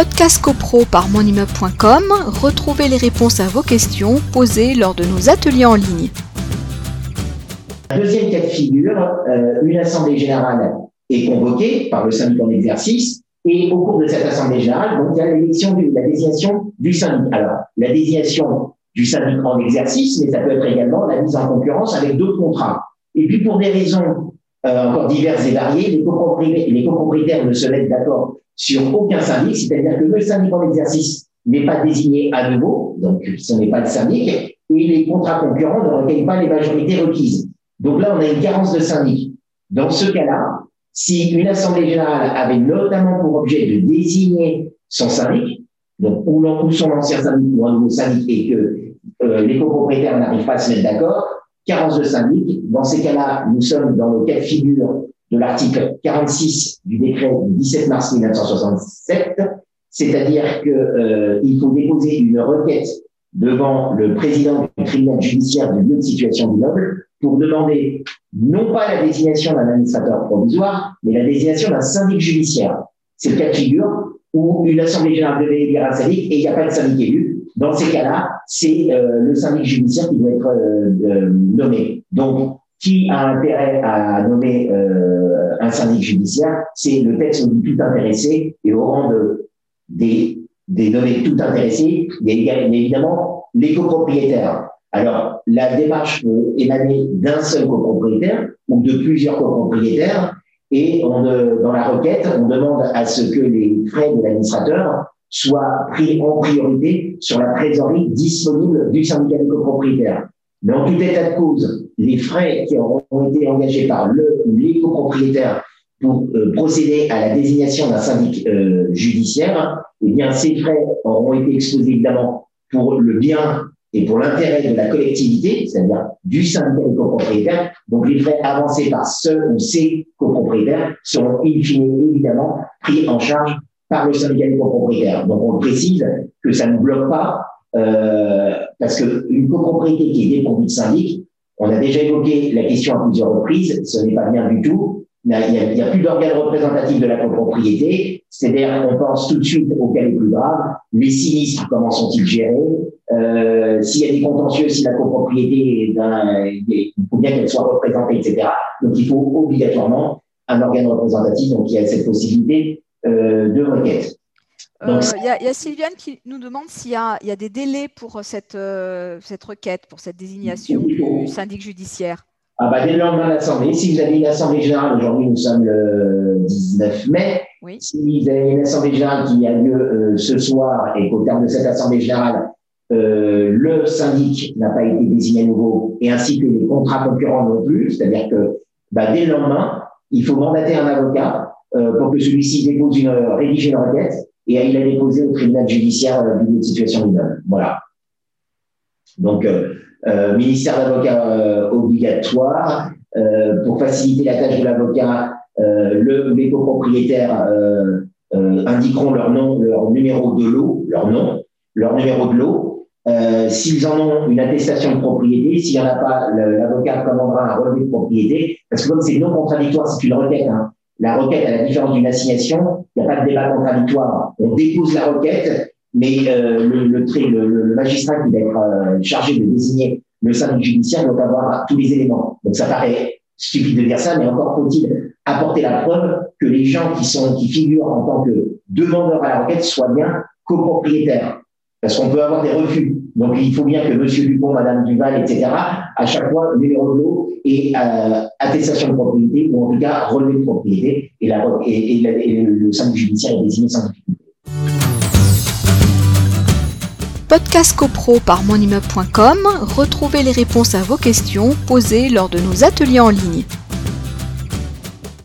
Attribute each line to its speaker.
Speaker 1: Podcast CoPro par monimmeuble.com, retrouvez les réponses à vos questions posées lors de nos ateliers en ligne.
Speaker 2: Deuxième cas de figure, euh, une assemblée générale est convoquée par le syndic en exercice et au cours de cette assemblée générale, donc il y a l'élection la désignation du syndic. Alors, la désignation du syndic en exercice, mais ça peut être également la mise en concurrence avec d'autres contrats. Et puis pour des raisons euh, encore diverses et variées, les copropriétaires, les copropriétaires ne se mettent d'accord sur aucun syndic, c'est-à-dire que le syndic en exercice n'est pas désigné à nouveau, donc ce n'est pas le syndic, et les contrats concurrents ne recueillent pas les majorités requises. Donc là, on a une carence de syndic. Dans ce cas-là, si une assemblée générale avait notamment pour objet de désigner son syndic, donc ou, son ancien syndic ou un nouveau syndic, et que euh, les copropriétaires n'arrivent pas à se mettre d'accord, carence de syndic. Dans ces cas-là, nous sommes dans le cas de figure de l'article 46 du décret du 17 mars 1967, c'est-à-dire qu'il euh, faut déposer une requête devant le président du tribunal judiciaire du lieu de situation du noble pour demander non pas la désignation d'un administrateur provisoire, mais la désignation d'un syndic judiciaire. C'est le cas de figure où une assemblée générale devait élire un syndic et il n'y a pas de syndic élu. Dans ces cas-là, c'est euh, le syndic judiciaire qui doit être euh, euh, nommé. Donc, qui a intérêt à nommer un syndic judiciaire C'est le texte dit tout intéressé et au rang de, des, des nommés tout intéressés, il y a évidemment les copropriétaires. Alors, la démarche peut émaner d'un seul copropriétaire ou de plusieurs copropriétaires et dans la requête, on demande à ce que les frais de l'administrateur soient pris en priorité sur la trésorerie disponible du syndicat des copropriétaires. Mais en tout état de cause, les frais qui auront été engagés par le ou les copropriétaires pour euh, procéder à la désignation d'un syndic euh, judiciaire, eh bien, ces frais auront été exposés évidemment pour le bien et pour l'intérêt de la collectivité, c'est-à-dire du syndicat des copropriétaires. Donc, les frais avancés par ce ou ces copropriétaires seront in évidemment pris en charge par le syndicat des copropriétaires. Donc on précise que ça ne bloque pas, euh, parce qu'une copropriété qui est dépourvue de syndic, on a déjà évoqué la question à plusieurs reprises, ce n'est pas bien du tout. Il n'y a, plus d'organes représentatifs de la copropriété, c'est-à-dire on pense tout de suite au cas les plus graves, les sinistres, comment sont-ils gérés, euh, s'il y a des contentieux, si la copropriété, il faut bien qu'elle soit représentée, etc. Donc il faut obligatoirement un organe représentatif, donc il y a cette possibilité euh, de requête.
Speaker 1: Euh, il y, a Sylviane qui nous demande s'il y, y, a des délais pour cette, euh, cette requête, pour cette désignation du syndic judiciaire.
Speaker 2: Ah bah, dès le lendemain de l'Assemblée. Si vous avez une Assemblée générale, aujourd'hui nous sommes le 19 mai, si vous avez une Assemblée générale qui a lieu ce soir et qu'au terme de cette Assemblée générale, le syndic n'a pas été désigné à nouveau et ainsi que les contrats concurrents non plus, c'est-à-dire que bah, dès le lendemain, il faut mandater un avocat euh, pour que celui-ci dépose une, euh, rédige une requête et il a déposé au tribunal judiciaire euh, d'une situation mineure. Voilà. Donc, euh, ministère d'avocat obligatoire pour faciliter la tâche de l'avocat. le, les copropriétaires indiqueront leur nom, leur numéro de lot, leur nom, leur numéro de lot. S'ils en ont une attestation de propriété, s'il n'y en a pas, l'avocat commandera un relevé de propriété, parce que comme c'est non contradictoire, c'est une requête. Hein, la requête, à la différence d'une assignation, il n'y a pas de débat contradictoire. On dépose la requête, mais euh, le, magistrat qui va être euh, chargé de désigner le syndic judiciaire doit avoir tous les éléments. Donc ça paraît stupide de dire ça, mais encore faut-il apporter la preuve que les gens qui qui figurent en tant que demandeurs à la requête soient bien copropriétaires. Parce qu'on peut avoir des refus. Donc, il faut bien que Monsieur Dupont, Madame Duval, etc., à chaque fois, numéro de l'eau et euh, attestation de propriété, ou en tout cas, relevé de propriété, et, le syndic judiciaire est désigné sans difficulté.
Speaker 1: Podcast CoPro par monimmeuble.com, retrouvez les réponses à vos questions posées lors de nos ateliers en ligne.